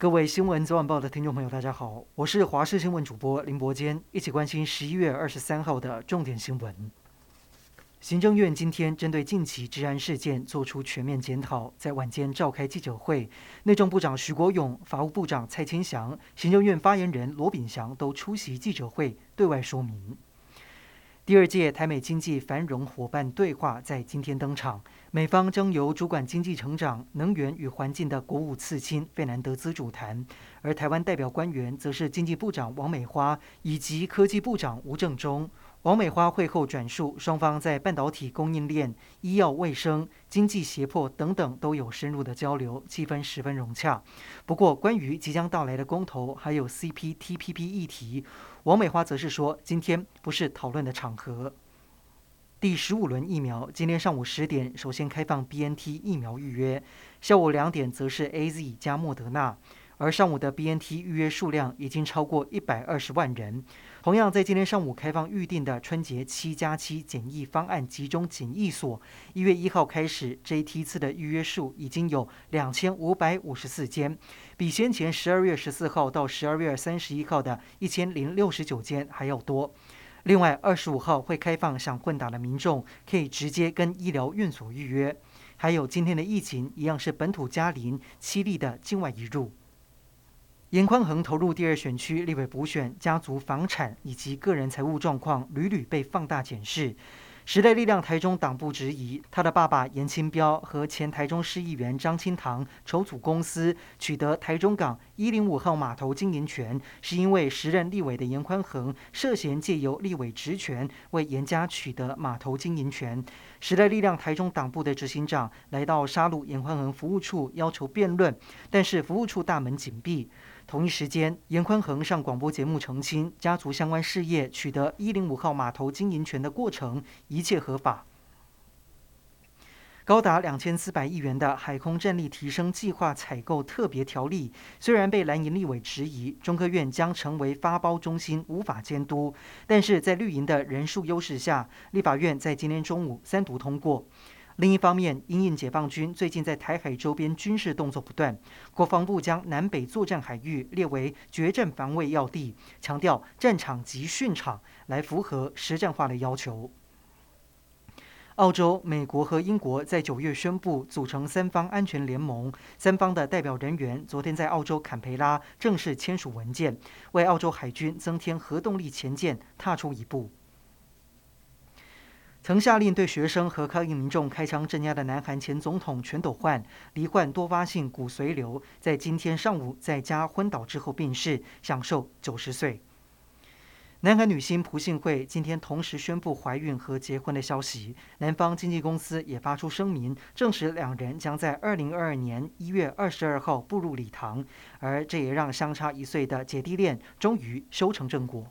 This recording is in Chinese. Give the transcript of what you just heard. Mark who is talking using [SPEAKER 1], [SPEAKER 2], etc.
[SPEAKER 1] 各位新闻早晚报的听众朋友，大家好，我是华视新闻主播林伯坚，一起关心十一月二十三号的重点新闻。行政院今天针对近期治安事件做出全面检讨，在晚间召开记者会，内政部长徐国勇、法务部长蔡清祥、行政院发言人罗秉祥都出席记者会，对外说明。第二届台美经济繁荣伙伴对话在今天登场，美方将由主管经济成长、能源与环境的国务次卿费南德兹主谈，而台湾代表官员则是经济部长王美花以及科技部长吴正中。王美花会后转述，双方在半导体供应链、医药卫生、经济胁迫等等都有深入的交流，气氛十分融洽。不过，关于即将到来的公投还有 CPTPP 议题，王美花则是说，今天不是讨论的场合。第十五轮疫苗今天上午十点首先开放 BNT 疫苗预约，下午两点则是 AZ 加莫德纳，而上午的 BNT 预约数量已经超过一百二十万人。同样在今天上午开放预定的春节七加七检疫方案集中检疫所，一月一号开始这一梯次的预约数已经有两千五百五十四间。比先前十二月十四号到十二月三十一号的一千零六十九间还要多。另外，二十五号会开放想混打的民众可以直接跟医疗院所预约。还有今天的疫情一样是本土加零七例的境外移入。严宽恒投入第二选区立委补选，家族房产以及个人财务状况屡屡被放大检视。时代力量台中党部质疑，他的爸爸严清标和前台中市议员张清堂筹组公司取得台中港一零五号码头经营权，是因为时任立委的严宽恒涉嫌借由立委职权为严家取得码头经营权。时代力量台中党部的执行长来到沙鹿严宽恒服务处要求辩论，但是服务处大门紧闭。同一时间，严宽恒上广播节目澄清，家族相关事业取得一零五号码头经营权的过程一切合法。高达两千四百亿元的海空战力提升计划采购特别条例，虽然被蓝营立委质疑，中科院将成为发包中心，无法监督，但是在绿营的人数优势下，立法院在今天中午三读通过。另一方面，因应解放军最近在台海周边军事动作不断，国防部将南北作战海域列为决战防卫要地，强调战场及训场，来符合实战化的要求。澳洲、美国和英国在九月宣布组成三方安全联盟，三方的代表人员昨天在澳洲坎培拉正式签署文件，为澳洲海军增添核动力潜舰踏出一步。曾下令对学生和抗议民众开枪镇压的南韩前总统全斗焕罹患多发性骨髓瘤，在今天上午在家昏倒之后病逝，享寿九十岁。南韩女星朴信惠今天同时宣布怀孕和结婚的消息，南方经纪公司也发出声明，证实两人将在二零二二年一月二十二号步入礼堂，而这也让相差一岁的姐弟恋终于修成正果。